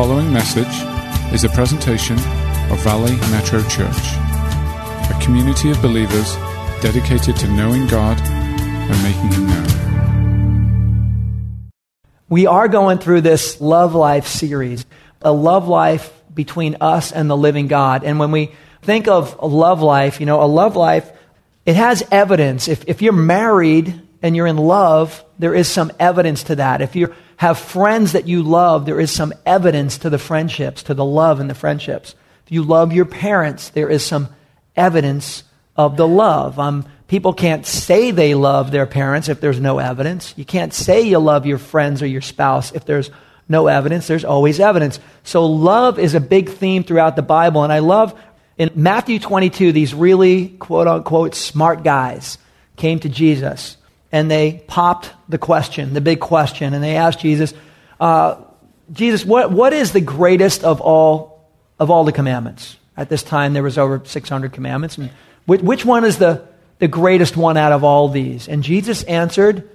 following message is a presentation of Valley Metro Church, a community of believers dedicated to knowing God and making Him known. We are going through this Love Life series, a love life between us and the living God. And when we think of a love life, you know, a love life, it has evidence. If, if you're married and you're in love, there is some evidence to that. If you have friends that you love, there is some evidence to the friendships, to the love and the friendships. If you love your parents, there is some evidence of the love. Um, people can't say they love their parents if there's no evidence. You can't say you love your friends or your spouse if there's no evidence. There's always evidence. So love is a big theme throughout the Bible. And I love in Matthew 22, these really quote unquote smart guys came to Jesus and they popped the question, the big question, and they asked Jesus, uh, Jesus, what, what is the greatest of all, of all the commandments? At this time, there was over 600 commandments. And which, which one is the, the greatest one out of all these? And Jesus answered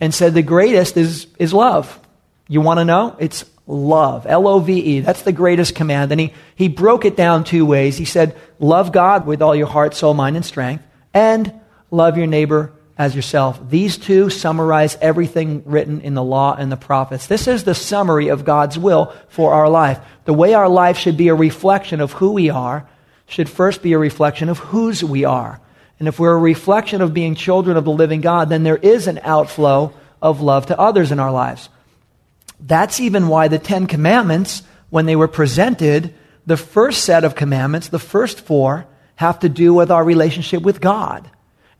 and said, the greatest is, is love. You want to know? It's love. L-O-V-E. That's the greatest command. And he, he broke it down two ways. He said, love God with all your heart, soul, mind, and strength, and love your neighbor as yourself. These two summarize everything written in the law and the prophets. This is the summary of God's will for our life. The way our life should be a reflection of who we are should first be a reflection of whose we are. And if we're a reflection of being children of the living God, then there is an outflow of love to others in our lives. That's even why the Ten Commandments, when they were presented, the first set of commandments, the first four, have to do with our relationship with God.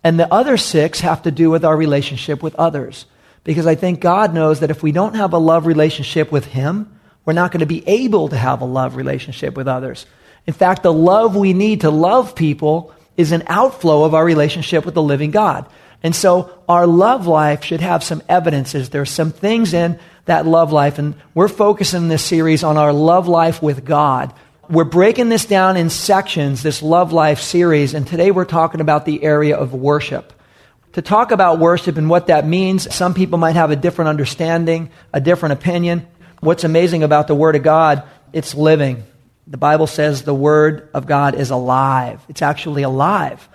And the other six have to do with our relationship with others. Because I think God knows that if we don't have a love relationship with Him, we're not going to be able to have a love relationship with others. In fact, the love we need to love people is an outflow of our relationship with the living God. And so our love life should have some evidences. There's some things in that love life, and we're focusing this series on our love life with God we're breaking this down in sections, this Love Life series, and today we're talking about the area of worship. To talk about worship and what that means, some people might have a different understanding, a different opinion. What's amazing about the Word of God, it's living. The Bible says the Word of God is alive. It's actually alive,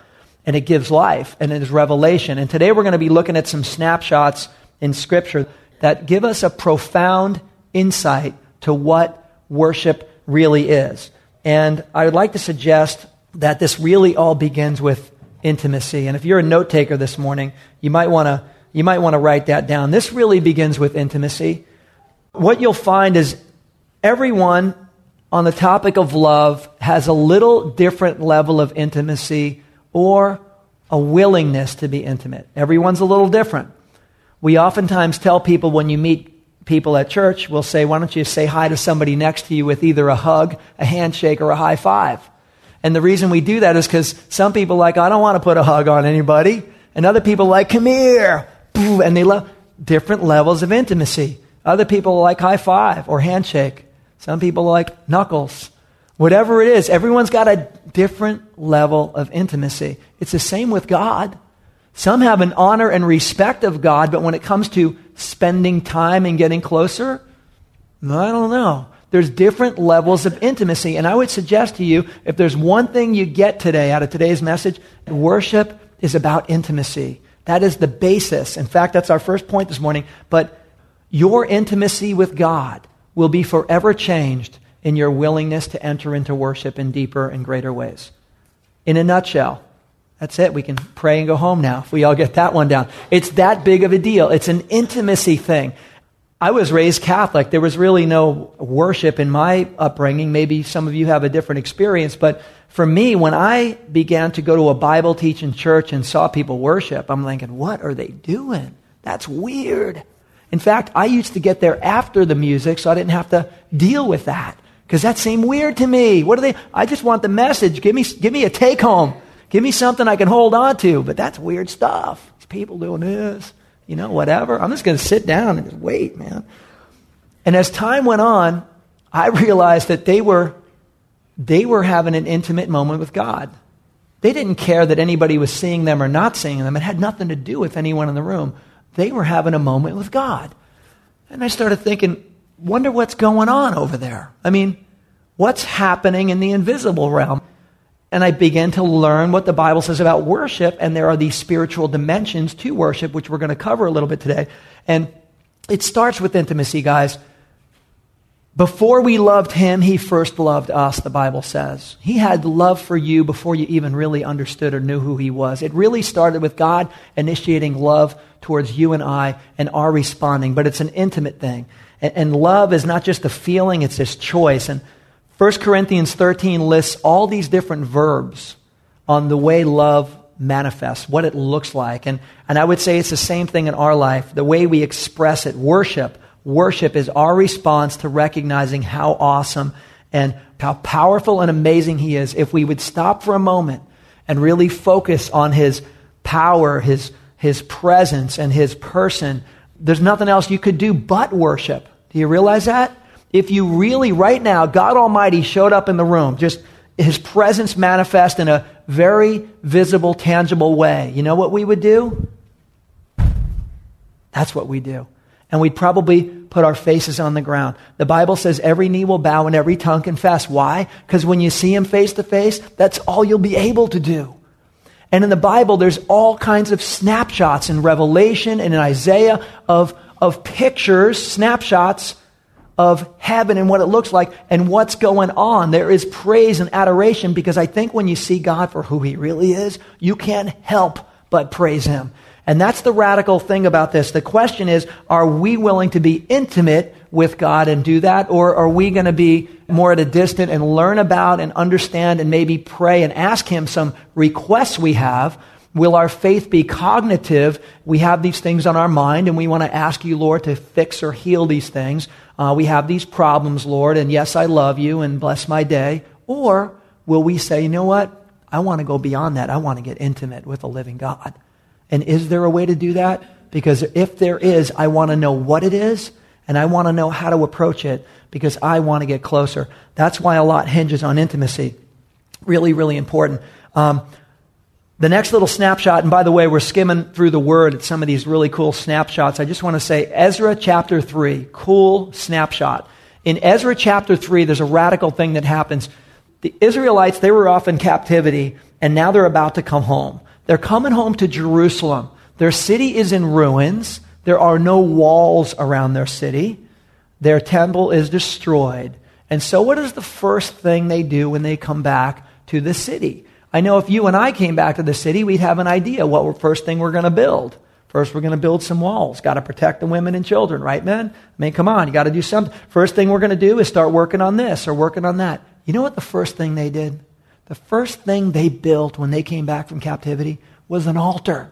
and it gives life, and it is revelation. And today we're going to be looking at some snapshots in Scripture that give us a profound insight to what worship really is. And I would like to suggest that this really all begins with intimacy. And if you're a note taker this morning, you might want to you might want to write that down. This really begins with intimacy. What you'll find is everyone on the topic of love has a little different level of intimacy or a willingness to be intimate. Everyone's a little different. We oftentimes tell people when you meet people at church will say, Why don't you say hi to somebody next to you with either a hug, a handshake, or a high five? And the reason we do that is because some people like, I don't want to put a hug on anybody. And other people like, come here. And they love different levels of intimacy. Other people like high five or handshake. Some people like knuckles. Whatever it is, everyone's got a different level of intimacy. It's the same with God. Some have an honor and respect of God, but when it comes to spending time and getting closer, I don't know. There's different levels of intimacy. And I would suggest to you if there's one thing you get today out of today's message, worship is about intimacy. That is the basis. In fact, that's our first point this morning. But your intimacy with God will be forever changed in your willingness to enter into worship in deeper and greater ways. In a nutshell, that's it. We can pray and go home now if we all get that one down. It's that big of a deal. It's an intimacy thing. I was raised Catholic. There was really no worship in my upbringing. Maybe some of you have a different experience, but for me, when I began to go to a Bible teaching church and saw people worship, I'm thinking, what are they doing? That's weird. In fact, I used to get there after the music so I didn't have to deal with that because that seemed weird to me. What are they? I just want the message. Give me, give me a take home. Give me something I can hold on to. But that's weird stuff. These people doing this, you know, whatever. I'm just going to sit down and just wait, man. And as time went on, I realized that they were, they were having an intimate moment with God. They didn't care that anybody was seeing them or not seeing them. It had nothing to do with anyone in the room. They were having a moment with God. And I started thinking, wonder what's going on over there. I mean, what's happening in the invisible realm? And I began to learn what the Bible says about worship, and there are these spiritual dimensions to worship, which we're going to cover a little bit today. And it starts with intimacy, guys. Before we loved him, he first loved us, the Bible says. He had love for you before you even really understood or knew who he was. It really started with God initiating love towards you and I and our responding, but it's an intimate thing. And, and love is not just a feeling, it's this choice. And 1 Corinthians 13 lists all these different verbs on the way love manifests, what it looks like. And, and I would say it's the same thing in our life, the way we express it. Worship Worship is our response to recognizing how awesome and how powerful and amazing He is. If we would stop for a moment and really focus on His power, His, His presence, and His person, there's nothing else you could do but worship. Do you realize that? If you really, right now, God Almighty showed up in the room, just His presence manifest in a very visible, tangible way, you know what we would do? That's what we do and we'd probably put our faces on the ground. The Bible says every knee will bow and every tongue confess. Why? Because when you see him face to face, that's all you'll be able to do. And in the Bible, there's all kinds of snapshots in Revelation and in Isaiah of, of pictures, snapshots of heaven and what it looks like and what's going on. There is praise and adoration because I think when you see God for who he really is, you can't help but praise him. And that's the radical thing about this. The question is, are we willing to be intimate with God and do that? Or are we going to be more at a distance and learn about and understand and maybe pray and ask Him some requests we have? Will our faith be cognitive? We have these things on our mind and we want to ask you, Lord, to fix or heal these things. Uh, we have these problems, Lord, and yes, I love you and bless my day. Or will we say, you know what? I want to go beyond that. I want to get intimate with the living God. And is there a way to do that? Because if there is, I want to know what it is and I want to know how to approach it because I want to get closer. That's why a lot hinges on intimacy. Really, really important. Um, the next little snapshot, and by the way, we're skimming through the word at some of these really cool snapshots. I just want to say Ezra chapter 3, cool snapshot. In Ezra chapter 3, there's a radical thing that happens. The Israelites, they were off in captivity, and now they're about to come home. They're coming home to Jerusalem. Their city is in ruins. There are no walls around their city. Their temple is destroyed. And so, what is the first thing they do when they come back to the city? I know if you and I came back to the city, we'd have an idea what first thing we're going to build. First, we're going to build some walls. Got to protect the women and children, right, men? I mean, come on, you got to do something. First thing we're going to do is start working on this or working on that. You know what the first thing they did? the first thing they built when they came back from captivity was an altar.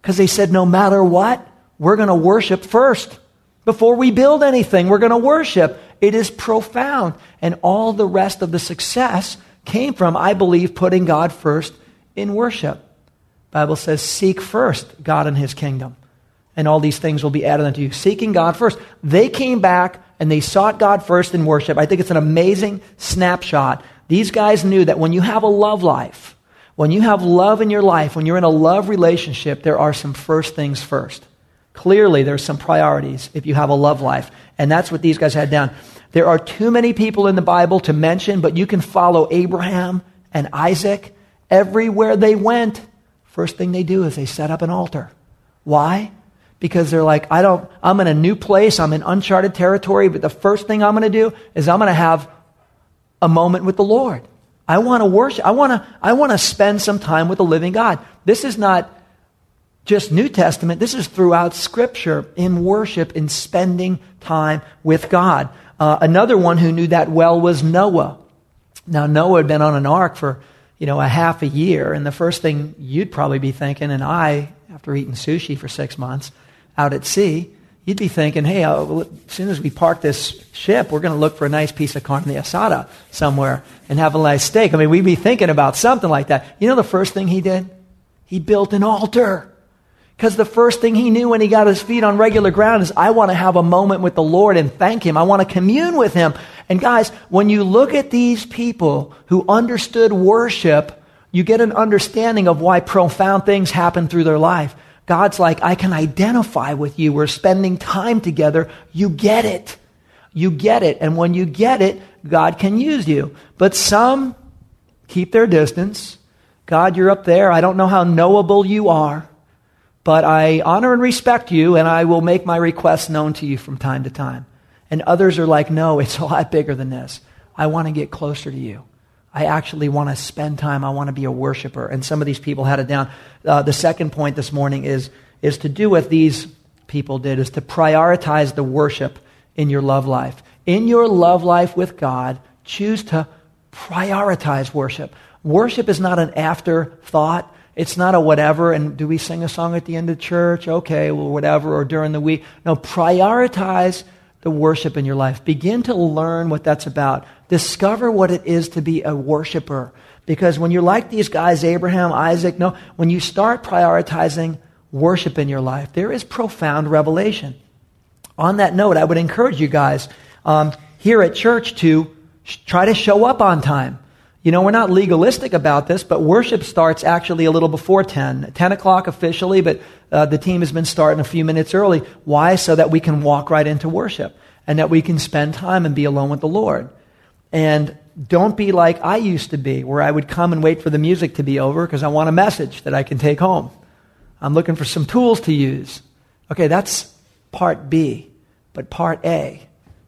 Because they said, no matter what, we're going to worship first. Before we build anything, we're going to worship. It is profound. And all the rest of the success came from, I believe, putting God first in worship. Bible says, seek first God and his kingdom. And all these things will be added unto you. Seeking God first. They came back and they sought God first in worship. I think it's an amazing snapshot these guys knew that when you have a love life, when you have love in your life, when you're in a love relationship, there are some first things first. Clearly, there's some priorities if you have a love life. And that's what these guys had down. There are too many people in the Bible to mention, but you can follow Abraham and Isaac. Everywhere they went, first thing they do is they set up an altar. Why? Because they're like, I don't, I'm in a new place, I'm in uncharted territory, but the first thing I'm going to do is I'm going to have a moment with the Lord. I want to worship. I want to, I want to spend some time with the living God. This is not just New Testament. This is throughout Scripture in worship, in spending time with God. Uh, another one who knew that well was Noah. Now, Noah had been on an ark for, you know, a half a year. And the first thing you'd probably be thinking, and I, after eating sushi for six months out at sea, you'd be thinking, hey, uh, as soon as we park this ship, we're going to look for a nice piece of carne asada somewhere and have a nice steak. I mean, we'd be thinking about something like that. You know the first thing he did? He built an altar. Because the first thing he knew when he got his feet on regular ground is, I want to have a moment with the Lord and thank him. I want to commune with him. And guys, when you look at these people who understood worship, you get an understanding of why profound things happen through their life. God's like, I can identify with you. We're spending time together. You get it. You get it. And when you get it, God can use you. But some keep their distance. God, you're up there. I don't know how knowable you are, but I honor and respect you, and I will make my requests known to you from time to time. And others are like, no, it's a lot bigger than this. I want to get closer to you. I actually want to spend time. I want to be a worshiper. And some of these people had it down. Uh, the second point this morning is, is to do what these people did, is to prioritize the worship in your love life. In your love life with God, choose to prioritize worship. Worship is not an afterthought. It's not a whatever, and do we sing a song at the end of church? Okay, well, whatever, or during the week. No, prioritize the worship in your life. Begin to learn what that's about. Discover what it is to be a worshiper. Because when you're like these guys, Abraham, Isaac, no, when you start prioritizing worship in your life, there is profound revelation. On that note, I would encourage you guys um, here at church to sh- try to show up on time. You know, we're not legalistic about this, but worship starts actually a little before 10. 10 o'clock officially, but uh, the team has been starting a few minutes early. Why? So that we can walk right into worship and that we can spend time and be alone with the Lord. And don't be like I used to be, where I would come and wait for the music to be over because I want a message that I can take home. I'm looking for some tools to use. Okay, that's part B. But part A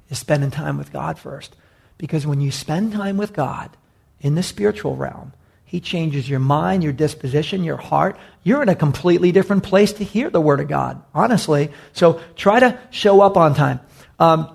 is spending time with God first. Because when you spend time with God, in the spiritual realm. He changes your mind, your disposition, your heart. You're in a completely different place to hear the Word of God, honestly. So try to show up on time. Um,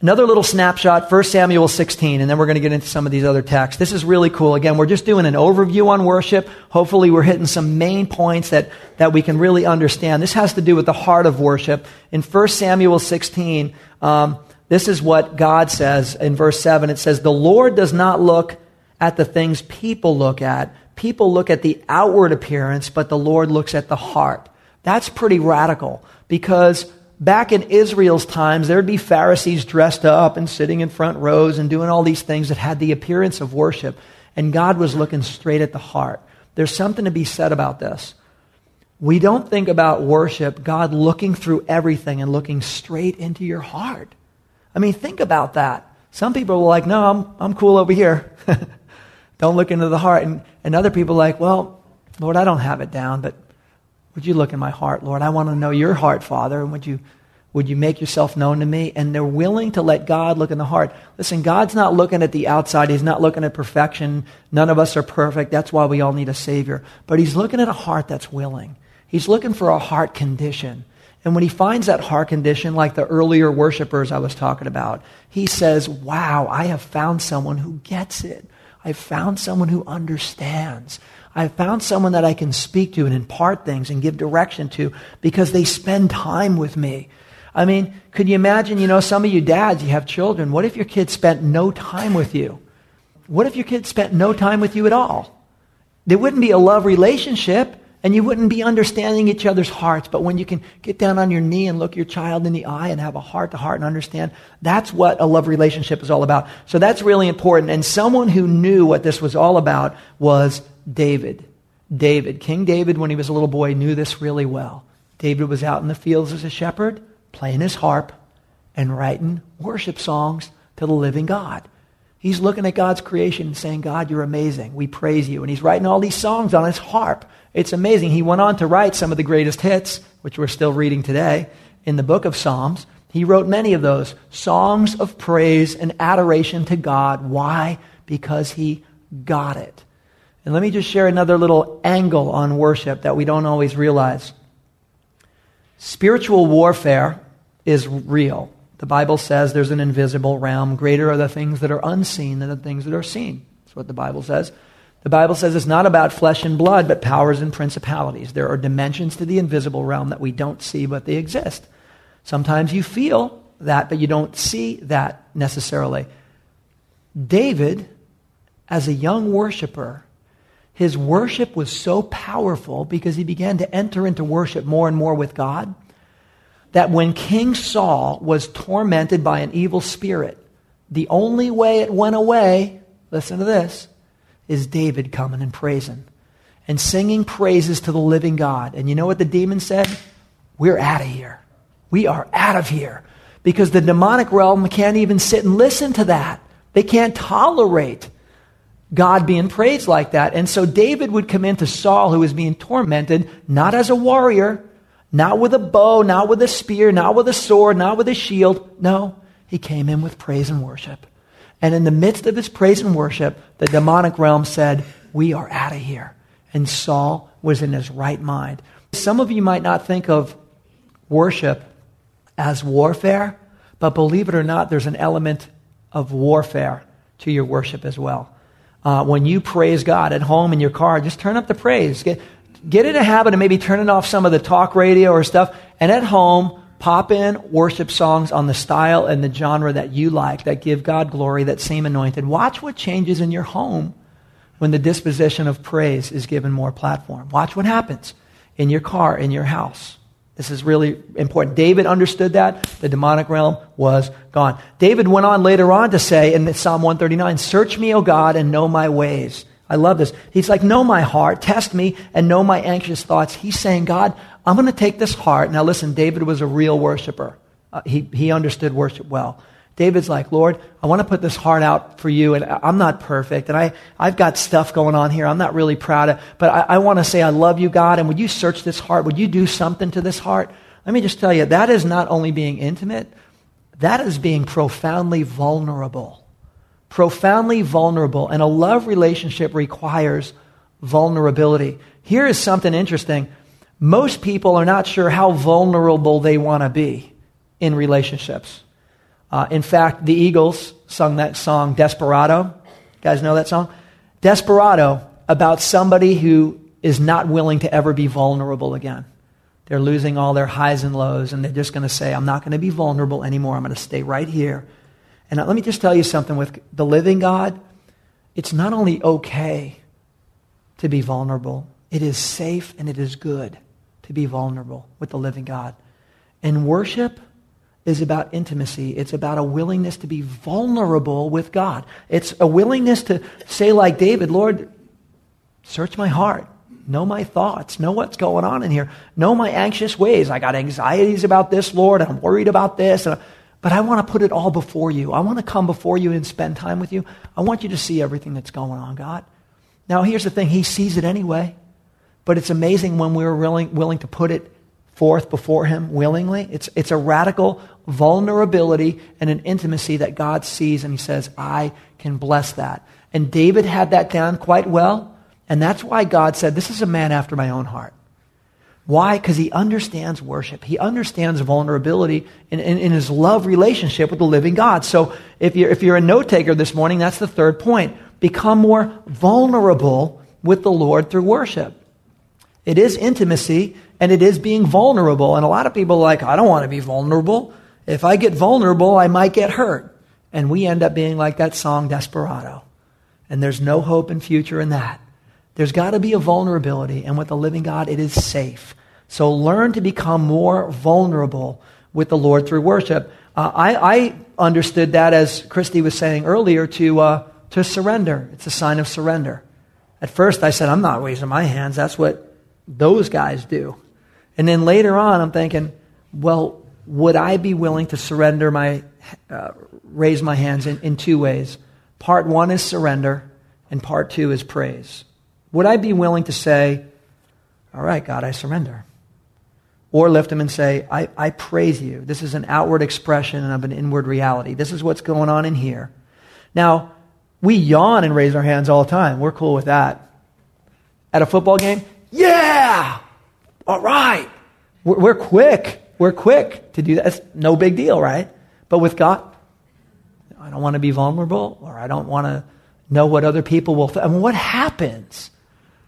another little snapshot, 1 Samuel 16, and then we're going to get into some of these other texts. This is really cool. Again, we're just doing an overview on worship. Hopefully, we're hitting some main points that, that we can really understand. This has to do with the heart of worship. In 1 Samuel 16, um, this is what God says in verse 7. It says, The Lord does not look at the things people look at. People look at the outward appearance, but the Lord looks at the heart. That's pretty radical because back in Israel's times, there'd be Pharisees dressed up and sitting in front rows and doing all these things that had the appearance of worship. And God was looking straight at the heart. There's something to be said about this. We don't think about worship, God looking through everything and looking straight into your heart. I mean, think about that. Some people are like, no, I'm, I'm cool over here. don't look into the heart. And, and other people are like, well, Lord, I don't have it down, but would you look in my heart, Lord? I want to know your heart, Father, and would you, would you make yourself known to me? And they're willing to let God look in the heart. Listen, God's not looking at the outside. He's not looking at perfection. None of us are perfect. That's why we all need a Savior. But He's looking at a heart that's willing. He's looking for a heart condition. And when he finds that heart condition, like the earlier worshipers I was talking about, he says, Wow, I have found someone who gets it. I've found someone who understands. I've found someone that I can speak to and impart things and give direction to because they spend time with me. I mean, could you imagine, you know, some of you dads, you have children. What if your kids spent no time with you? What if your kids spent no time with you at all? There wouldn't be a love relationship and you wouldn't be understanding each other's hearts. But when you can get down on your knee and look your child in the eye and have a heart to heart and understand, that's what a love relationship is all about. So that's really important. And someone who knew what this was all about was David. David, King David, when he was a little boy, knew this really well. David was out in the fields as a shepherd, playing his harp and writing worship songs to the living God. He's looking at God's creation and saying, God, you're amazing. We praise you. And he's writing all these songs on his harp. It's amazing. He went on to write some of the greatest hits, which we're still reading today, in the book of Psalms. He wrote many of those songs of praise and adoration to God. Why? Because he got it. And let me just share another little angle on worship that we don't always realize. Spiritual warfare is real. The Bible says there's an invisible realm. Greater are the things that are unseen than the things that are seen. That's what the Bible says. The Bible says it's not about flesh and blood, but powers and principalities. There are dimensions to the invisible realm that we don't see, but they exist. Sometimes you feel that, but you don't see that necessarily. David, as a young worshiper, his worship was so powerful because he began to enter into worship more and more with God that when King Saul was tormented by an evil spirit, the only way it went away, listen to this, is David coming and praising and singing praises to the living God. And you know what the demon said? We're out of here. We are out of here. because the demonic realm can't even sit and listen to that. They can't tolerate God being praised like that. And so David would come into Saul, who was being tormented, not as a warrior, not with a bow, not with a spear, not with a sword, not with a shield. No, he came in with praise and worship. And in the midst of his praise and worship, the demonic realm said, We are out of here. And Saul was in his right mind. Some of you might not think of worship as warfare, but believe it or not, there's an element of warfare to your worship as well. Uh, when you praise God at home in your car, just turn up the praise. Get, get in a habit of maybe turning off some of the talk radio or stuff, and at home, pop in worship songs on the style and the genre that you like, that give God glory, that seem anointed. Watch what changes in your home when the disposition of praise is given more platform. Watch what happens in your car, in your house. This is really important. David understood that. The demonic realm was gone. David went on later on to say in Psalm 139, Search me, O God, and know my ways. I love this. He's like, Know my heart, test me, and know my anxious thoughts. He's saying, God, I'm going to take this heart. Now, listen, David was a real worshiper, uh, he, he understood worship well. David's like, Lord, I want to put this heart out for you, and I'm not perfect, and I, I've got stuff going on here I'm not really proud of, but I, I want to say I love you, God, and would you search this heart? Would you do something to this heart? Let me just tell you, that is not only being intimate, that is being profoundly vulnerable. Profoundly vulnerable. And a love relationship requires vulnerability. Here is something interesting. Most people are not sure how vulnerable they want to be in relationships. Uh, in fact, the Eagles sung that song, Desperado. You guys know that song? Desperado, about somebody who is not willing to ever be vulnerable again. They're losing all their highs and lows, and they're just going to say, I'm not going to be vulnerable anymore. I'm going to stay right here. And let me just tell you something with the living God, it's not only okay to be vulnerable, it is safe and it is good to be vulnerable with the living God. And worship is about intimacy. It's about a willingness to be vulnerable with God. It's a willingness to say, like David, Lord, search my heart. Know my thoughts. Know what's going on in here. Know my anxious ways. I got anxieties about this, Lord. and I'm worried about this. But I want to put it all before you. I want to come before you and spend time with you. I want you to see everything that's going on, God. Now, here's the thing He sees it anyway. But it's amazing when we're willing, willing to put it forth before Him willingly. It's, it's a radical vulnerability and an intimacy that God sees, and He says, I can bless that. And David had that down quite well, and that's why God said, This is a man after my own heart. Why? Because he understands worship. He understands vulnerability in, in, in, his love relationship with the living God. So if you're, if you're a note taker this morning, that's the third point. Become more vulnerable with the Lord through worship. It is intimacy and it is being vulnerable. And a lot of people are like, I don't want to be vulnerable. If I get vulnerable, I might get hurt. And we end up being like that song, Desperado. And there's no hope and future in that. There's got to be a vulnerability. And with the living God, it is safe. So learn to become more vulnerable with the Lord through worship. Uh, I, I, understood that, as Christy was saying earlier, to, uh, to surrender. It's a sign of surrender. At first, I said, I'm not raising my hands. That's what those guys do. And then later on, I'm thinking, well, would I be willing to surrender my, uh, raise my hands in, in two ways? Part one is surrender, and part two is praise. Would I be willing to say, All right, God, I surrender? Or lift them and say, I, I praise you. This is an outward expression of an inward reality. This is what's going on in here. Now, we yawn and raise our hands all the time. We're cool with that. At a football game, yeah! All right. We're, we're quick. We're quick to do that. It's no big deal, right? But with God, I don't want to be vulnerable or I don't want to know what other people will think. I mean, what happens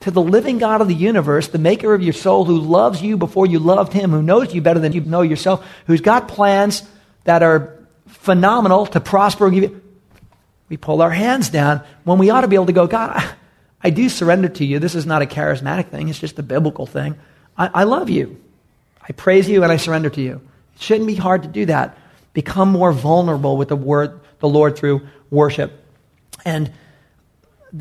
to the living God of the universe, the maker of your soul, who loves you before you loved him, who knows you better than you know yourself, who's got plans that are phenomenal to prosper and give you. We pull our hands down when we ought to be able to go, God, I, do surrender to you. This is not a charismatic thing, it's just a biblical thing. I, I love you. I praise you and I surrender to you. It shouldn't be hard to do that. Become more vulnerable with the word, the Lord through worship. And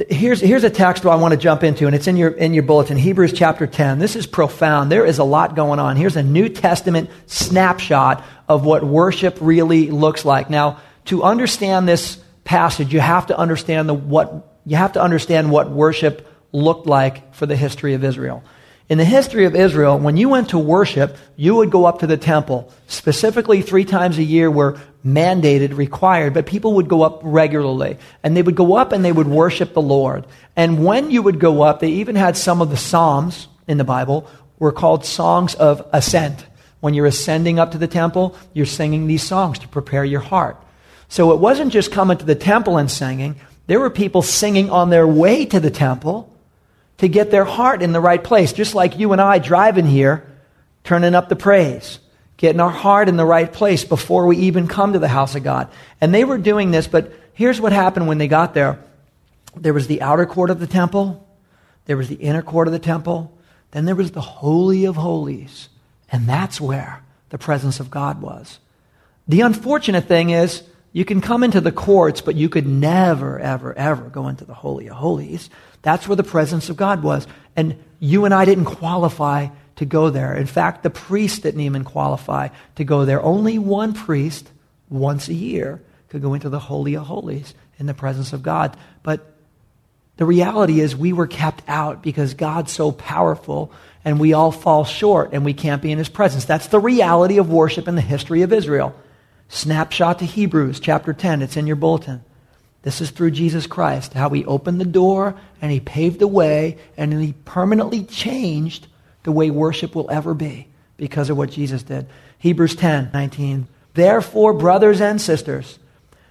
Here's, here's a text I want to jump into, and it's in your, in your bulletin Hebrews chapter 10. This is profound. There is a lot going on. Here's a New Testament snapshot of what worship really looks like. Now, to understand this passage, you have to understand the, what, you have to understand what worship looked like for the history of Israel. In the history of Israel, when you went to worship, you would go up to the temple. Specifically, three times a year were mandated, required, but people would go up regularly. And they would go up and they would worship the Lord. And when you would go up, they even had some of the Psalms in the Bible were called songs of ascent. When you're ascending up to the temple, you're singing these songs to prepare your heart. So it wasn't just coming to the temple and singing. There were people singing on their way to the temple to get their heart in the right place, just like you and I driving here, turning up the praise, getting our heart in the right place before we even come to the house of God. And they were doing this, but here's what happened when they got there there was the outer court of the temple, there was the inner court of the temple, then there was the Holy of Holies. And that's where the presence of God was. The unfortunate thing is, you can come into the courts, but you could never, ever, ever go into the Holy of Holies. That's where the presence of God was. And you and I didn't qualify to go there. In fact, the priest didn't even qualify to go there. Only one priest, once a year, could go into the Holy of Holies in the presence of God. But the reality is, we were kept out because God's so powerful and we all fall short and we can't be in his presence. That's the reality of worship in the history of Israel. Snapshot to Hebrews chapter 10. It's in your bulletin. This is through Jesus Christ, how he opened the door and he paved the way and he permanently changed the way worship will ever be because of what Jesus did. Hebrews 10 19. Therefore, brothers and sisters,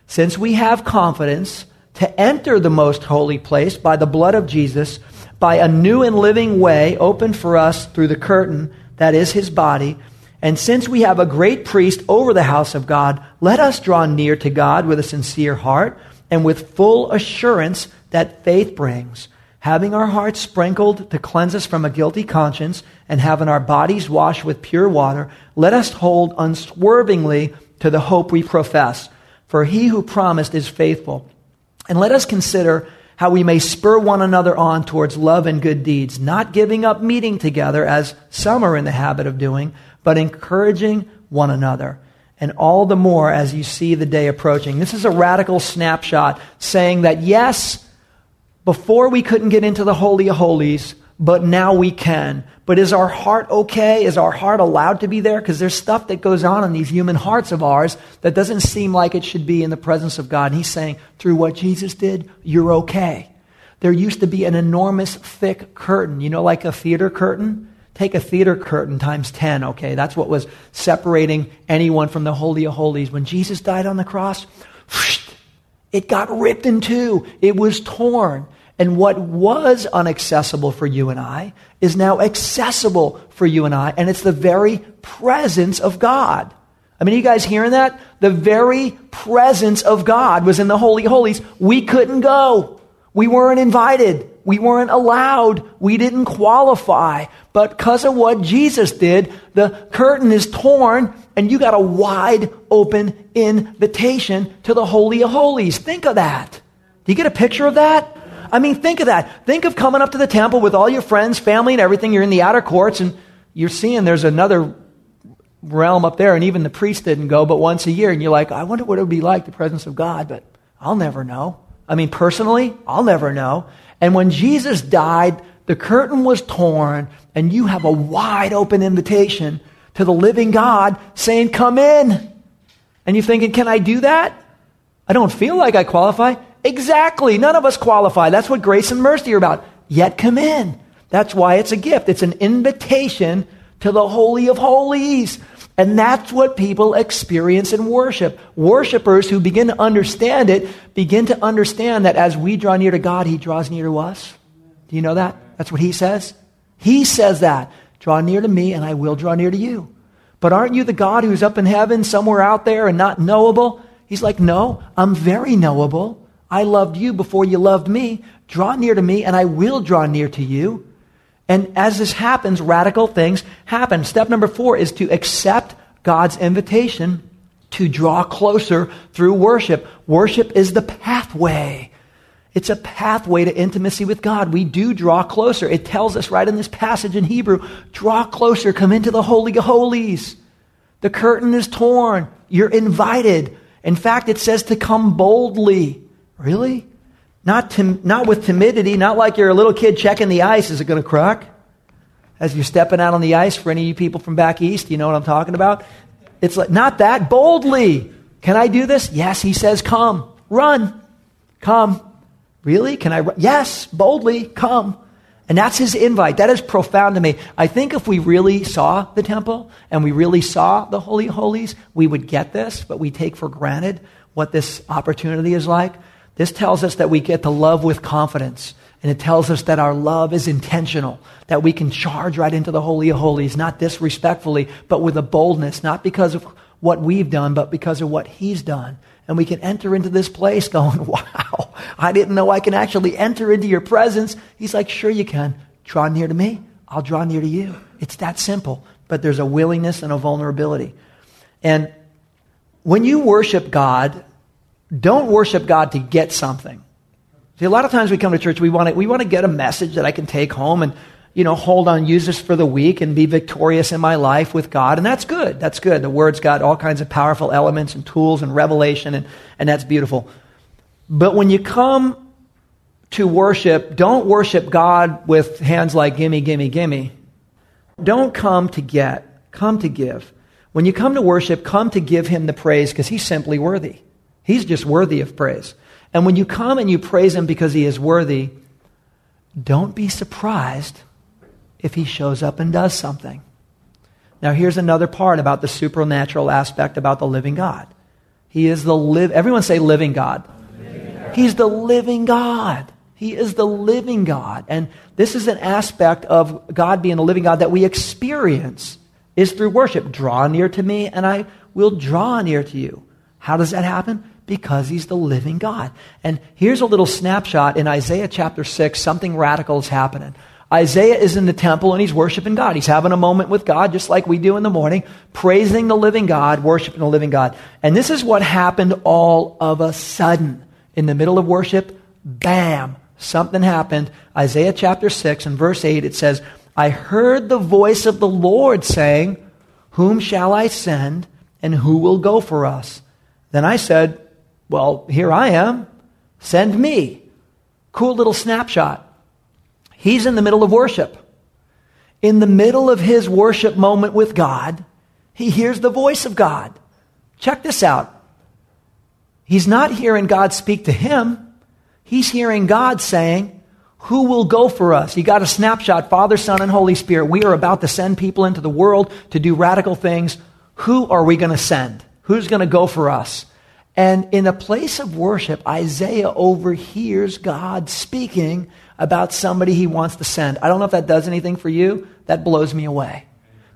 since we have confidence to enter the most holy place by the blood of Jesus, by a new and living way opened for us through the curtain that is his body, and since we have a great priest over the house of God, let us draw near to God with a sincere heart and with full assurance that faith brings, having our hearts sprinkled to cleanse us from a guilty conscience and having our bodies washed with pure water, let us hold unswervingly to the hope we profess. For he who promised is faithful. And let us consider how we may spur one another on towards love and good deeds, not giving up meeting together as some are in the habit of doing but encouraging one another. And all the more as you see the day approaching. This is a radical snapshot saying that yes, before we couldn't get into the Holy of Holies, but now we can. But is our heart okay? Is our heart allowed to be there? Because there's stuff that goes on in these human hearts of ours that doesn't seem like it should be in the presence of God. And He's saying, through what Jesus did, you're okay. There used to be an enormous thick curtain, you know, like a theater curtain Take a theater curtain times 10, okay? That's what was separating anyone from the Holy of Holies. When Jesus died on the cross, it got ripped in two. It was torn. And what was inaccessible for you and I is now accessible for you and I, and it's the very presence of God. I mean, you guys hearing that? The very presence of God was in the Holy Holies. We couldn't go. We weren't invited. We weren't allowed. We didn't qualify. But because of what Jesus did, the curtain is torn and you got a wide open invitation to the Holy of Holies. Think of that. Do you get a picture of that? I mean, think of that. Think of coming up to the temple with all your friends, family, and everything. You're in the outer courts and you're seeing there's another realm up there, and even the priest didn't go but once a year. And you're like, I wonder what it would be like, the presence of God, but I'll never know. I mean, personally, I'll never know. And when Jesus died, the curtain was torn, and you have a wide open invitation to the living God saying, Come in. And you're thinking, Can I do that? I don't feel like I qualify. Exactly. None of us qualify. That's what grace and mercy are about. Yet come in. That's why it's a gift. It's an invitation to the Holy of Holies. And that's what people experience in worship. Worshippers who begin to understand it begin to understand that as we draw near to God, He draws near to us. Do you know that? That's what he says. He says that. Draw near to me, and I will draw near to you. But aren't you the God who's up in heaven, somewhere out there, and not knowable? He's like, No, I'm very knowable. I loved you before you loved me. Draw near to me, and I will draw near to you. And as this happens, radical things happen. Step number four is to accept God's invitation to draw closer through worship. Worship is the pathway It's a pathway to intimacy with God. We do draw closer. It tells us right in this passage in Hebrew draw closer, come into the Holy of Holies. The curtain is torn. You're invited. In fact, it says to come boldly. Really? Not, tim- not with timidity, not like you're a little kid checking the ice. Is it going to crack? As you're stepping out on the ice, for any of you people from back east, you know what I'm talking about? It's like, not that, boldly. Can I do this? Yes, he says, come, run, come. Really? Can I? Run? Yes, boldly, come. And that's his invite. That is profound to me. I think if we really saw the temple and we really saw the Holy Holies, we would get this, but we take for granted what this opportunity is like. This tells us that we get to love with confidence. And it tells us that our love is intentional, that we can charge right into the Holy of Holies, not disrespectfully, but with a boldness, not because of what we've done, but because of what He's done. And we can enter into this place going, wow, I didn't know I can actually enter into your presence. He's like, sure you can. Draw near to me. I'll draw near to you. It's that simple. But there's a willingness and a vulnerability. And when you worship God, don't worship God to get something. See, a lot of times we come to church, we want to, we want to get a message that I can take home and, you know, hold on, use this for the week and be victorious in my life with God. And that's good. That's good. The Word's got all kinds of powerful elements and tools and revelation, and, and that's beautiful. But when you come to worship, don't worship God with hands like gimme, gimme, gimme. Don't come to get, come to give. When you come to worship, come to give Him the praise because He's simply worthy. He's just worthy of praise. And when you come and you praise him because he is worthy, don't be surprised if he shows up and does something. Now, here's another part about the supernatural aspect about the living God. He is the live. Everyone say living God. He's the living God. He is the living God. And this is an aspect of God being the living God that we experience is through worship. Draw near to me and I will draw near to you. How does that happen? Because he's the living God. And here's a little snapshot in Isaiah chapter 6. Something radical is happening. Isaiah is in the temple and he's worshiping God. He's having a moment with God, just like we do in the morning, praising the living God, worshiping the living God. And this is what happened all of a sudden. In the middle of worship, bam, something happened. Isaiah chapter 6 and verse 8, it says, I heard the voice of the Lord saying, Whom shall I send, and who will go for us? Then I said, Well, here I am. Send me. Cool little snapshot. He's in the middle of worship. In the middle of his worship moment with God, he hears the voice of God. Check this out. He's not hearing God speak to him. He's hearing God saying, Who will go for us? You got a snapshot Father, Son, and Holy Spirit. We are about to send people into the world to do radical things. Who are we going to send? Who's going to go for us? And in a place of worship, Isaiah overhears God speaking about somebody he wants to send. I don't know if that does anything for you. That blows me away.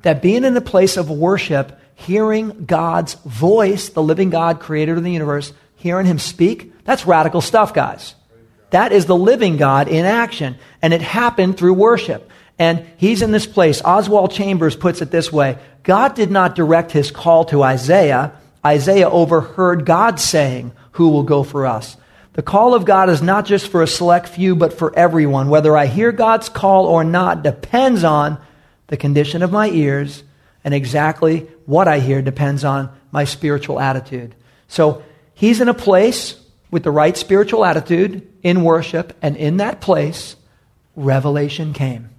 That being in a place of worship, hearing God's voice, the living God, creator of the universe, hearing him speak, that's radical stuff, guys. That is the living God in action. And it happened through worship. And he's in this place. Oswald Chambers puts it this way God did not direct his call to Isaiah. Isaiah overheard God saying, Who will go for us? The call of God is not just for a select few, but for everyone. Whether I hear God's call or not depends on the condition of my ears, and exactly what I hear depends on my spiritual attitude. So he's in a place with the right spiritual attitude in worship, and in that place, revelation came.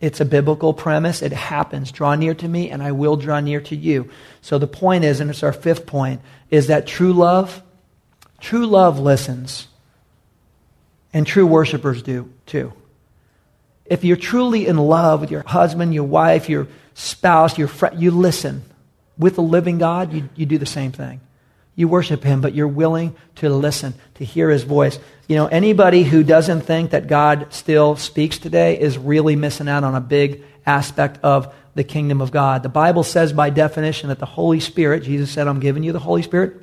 It's a biblical premise. It happens. Draw near to me, and I will draw near to you. So the point is, and it's our fifth point, is that true love, true love listens. And true worshipers do too. If you're truly in love with your husband, your wife, your spouse, your friend, you listen. With the living God, you, you do the same thing. You worship him, but you're willing to listen, to hear his voice. You know, anybody who doesn't think that God still speaks today is really missing out on a big aspect of the kingdom of God. The Bible says by definition that the Holy Spirit, Jesus said, I'm giving you the Holy Spirit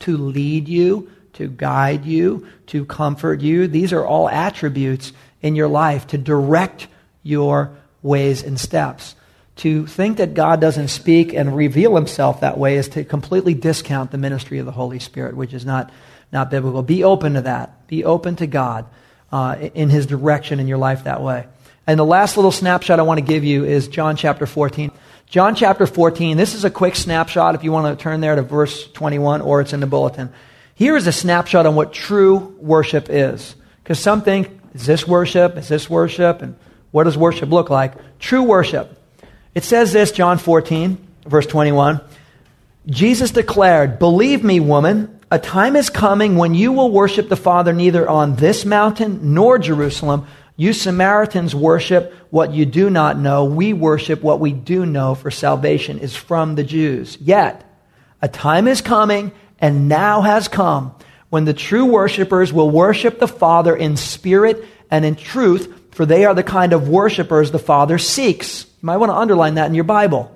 to lead you, to guide you, to comfort you. These are all attributes in your life to direct your ways and steps to think that God doesn't speak and reveal himself that way is to completely discount the ministry of the Holy Spirit, which is not, not biblical. Be open to that. Be open to God uh, in his direction in your life that way. And the last little snapshot I want to give you is John chapter 14. John chapter 14, this is a quick snapshot if you want to turn there to verse 21 or it's in the bulletin. Here is a snapshot on what true worship is. Because some think, is this worship? Is this worship? And what does worship look like? True worship it says this, John 14, verse 21. Jesus declared, Believe me, woman, a time is coming when you will worship the Father neither on this mountain nor Jerusalem. You Samaritans worship what you do not know. We worship what we do know, for salvation is from the Jews. Yet, a time is coming, and now has come, when the true worshipers will worship the Father in spirit and in truth, for they are the kind of worshipers the Father seeks. You might want to underline that in your Bible.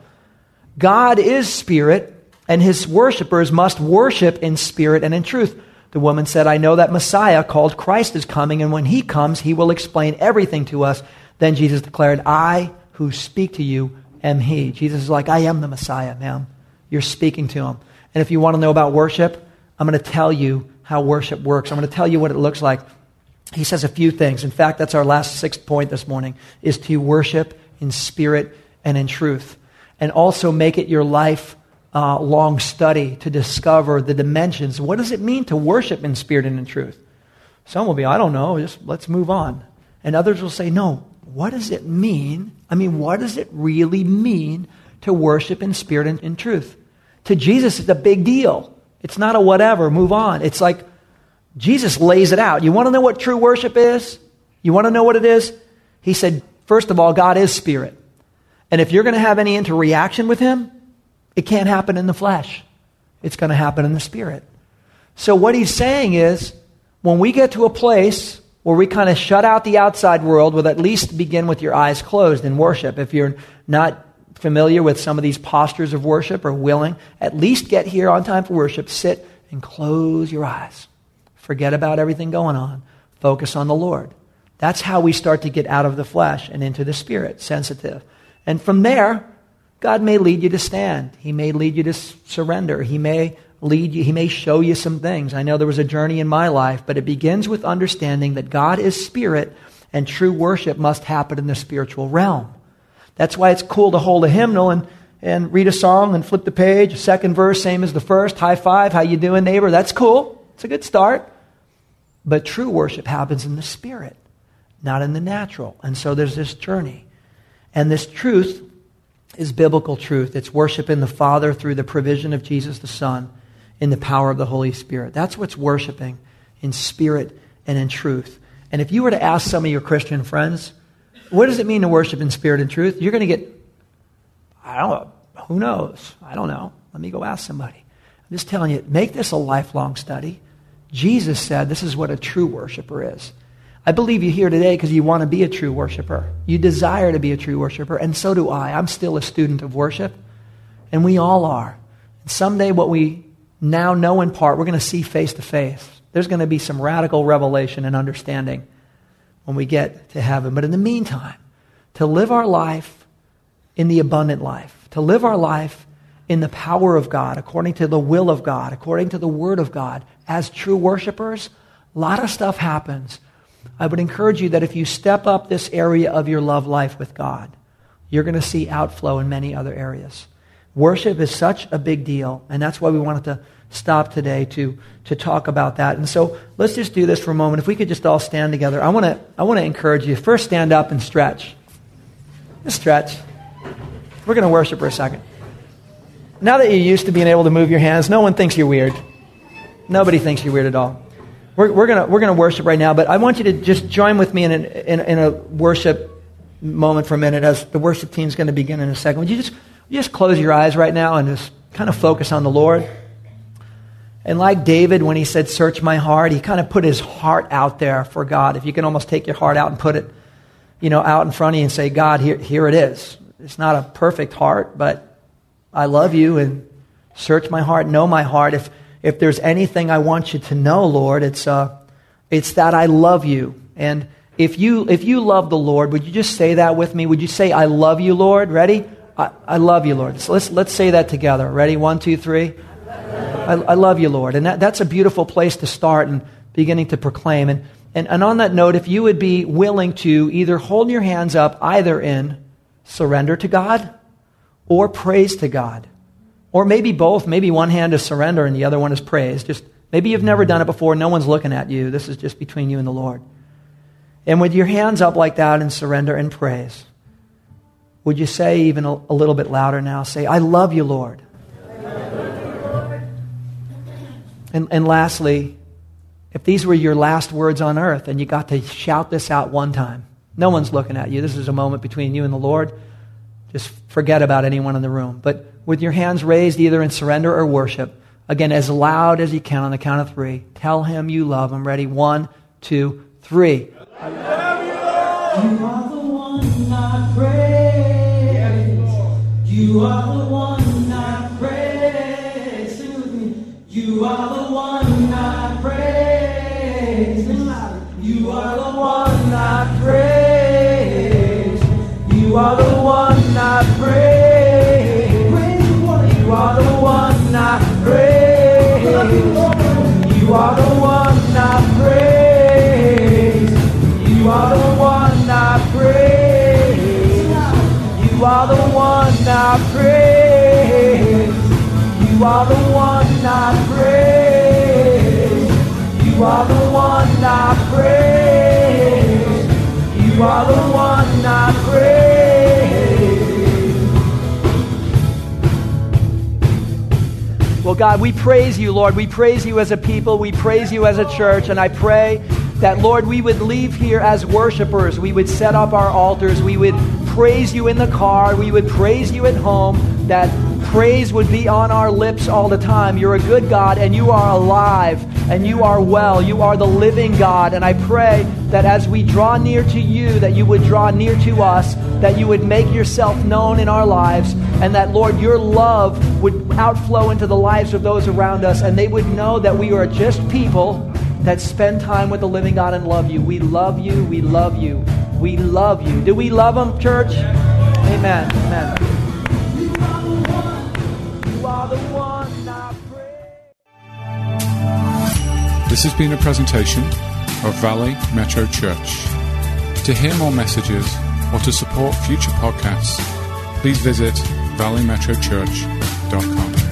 God is spirit, and his worshippers must worship in spirit and in truth. The woman said, I know that Messiah called Christ is coming, and when he comes, he will explain everything to us. Then Jesus declared, I who speak to you am he. Jesus is like, I am the Messiah, ma'am. You're speaking to him. And if you want to know about worship, I'm going to tell you how worship works. I'm going to tell you what it looks like. He says a few things. In fact, that's our last sixth point this morning, is to worship in spirit and in truth. And also make it your life uh, long study to discover the dimensions. What does it mean to worship in spirit and in truth? Some will be, I don't know, just let's move on. And others will say, no, what does it mean? I mean, what does it really mean to worship in spirit and in truth? To Jesus, it's a big deal. It's not a whatever, move on. It's like Jesus lays it out. You want to know what true worship is? You want to know what it is? He said, First of all, God is spirit. And if you're going to have any interaction with him, it can't happen in the flesh. It's going to happen in the spirit. So what he's saying is, when we get to a place where we kind of shut out the outside world, we'll at least begin with your eyes closed in worship. If you're not familiar with some of these postures of worship or willing, at least get here on time for worship, sit and close your eyes. Forget about everything going on. Focus on the Lord. That's how we start to get out of the flesh and into the spirit, sensitive. And from there, God may lead you to stand. He may lead you to surrender. He may lead you, He may show you some things. I know there was a journey in my life, but it begins with understanding that God is spirit and true worship must happen in the spiritual realm. That's why it's cool to hold a hymnal and, and read a song and flip the page. Second verse, same as the first. High five. How you doing, neighbor? That's cool. It's a good start. But true worship happens in the spirit not in the natural. And so there's this journey. And this truth is biblical truth. It's worshiping the Father through the provision of Jesus the Son in the power of the Holy Spirit. That's what's worshiping in spirit and in truth. And if you were to ask some of your Christian friends, what does it mean to worship in spirit and truth? You're going to get, I don't know, who knows? I don't know. Let me go ask somebody. I'm just telling you, make this a lifelong study. Jesus said this is what a true worshiper is. I believe you're here today because you want to be a true worshiper. You desire to be a true worshiper, and so do I. I'm still a student of worship, and we all are. And someday, what we now know in part, we're going to see face to face. There's going to be some radical revelation and understanding when we get to heaven. But in the meantime, to live our life in the abundant life, to live our life in the power of God, according to the will of God, according to the Word of God, as true worshipers, a lot of stuff happens I would encourage you that if you step up this area of your love life with God, you're going to see outflow in many other areas. Worship is such a big deal, and that's why we wanted to stop today to, to talk about that. And so let's just do this for a moment. If we could just all stand together, I want to I want to encourage you. First, stand up and stretch. Just stretch. We're going to worship for a second. Now that you're used to being able to move your hands, no one thinks you're weird. Nobody thinks you're weird at all. We're, we're going we're gonna worship right now, but I want you to just join with me in, an, in, in a worship moment for a minute as the worship team is going to begin in a second. Would you just, just close your eyes right now and just kind of focus on the Lord? And like David, when he said, Search my heart, he kind of put his heart out there for God. If you can almost take your heart out and put it, you know, out in front of you and say, God, here, here it is. It's not a perfect heart, but I love you and search my heart, know my heart. If, if there's anything I want you to know, Lord, it's, uh, it's that I love you. And if you, if you love the Lord, would you just say that with me? Would you say, I love you, Lord? Ready? I, I love you, Lord. So let's, let's say that together. Ready? One, two, three. I, I love you, Lord. And that, that's a beautiful place to start and beginning to proclaim. And, and, and on that note, if you would be willing to either hold your hands up either in surrender to God or praise to God, or maybe both. Maybe one hand is surrender and the other one is praise. Just maybe you've never done it before. No one's looking at you. This is just between you and the Lord. And with your hands up like that in surrender and praise, would you say even a, a little bit louder now? Say, I love you, Lord. And, and lastly, if these were your last words on earth and you got to shout this out one time, no one's looking at you. This is a moment between you and the Lord. Just forget about anyone in the room. But with your hands raised, either in surrender or worship, again, as loud as you can on the count of three, tell him you love him. Ready? One, two, three. I love you, Lord. You are the one I praise. You are the one I praise. Sing with me. You are the one I praise. You are the one I praise. You are the one I praise. Are the one I praise. You are the one I praise. You are the one I praise. You are the one I praise. You are the one I praise. You are the one I praise. Well, God, we praise you, Lord. We praise you as a people. We praise you as a church. And I pray that, Lord, we would leave here as worshipers. We would set up our altars. We would praise you in the car. We would praise you at home. That praise would be on our lips all the time. You're a good God and you are alive and you are well. You are the living God. And I pray that as we draw near to you, that you would draw near to us, that you would make yourself known in our lives, and that, Lord, your love would outflow into the lives of those around us, and they would know that we are just people that spend time with the living God and love you. We love you. We love you. We love you. Do we love them, church? Amen. Amen. This has been a presentation of Valley Metro Church. To hear more messages or to support future podcasts, please visit valleymetrochurch.com.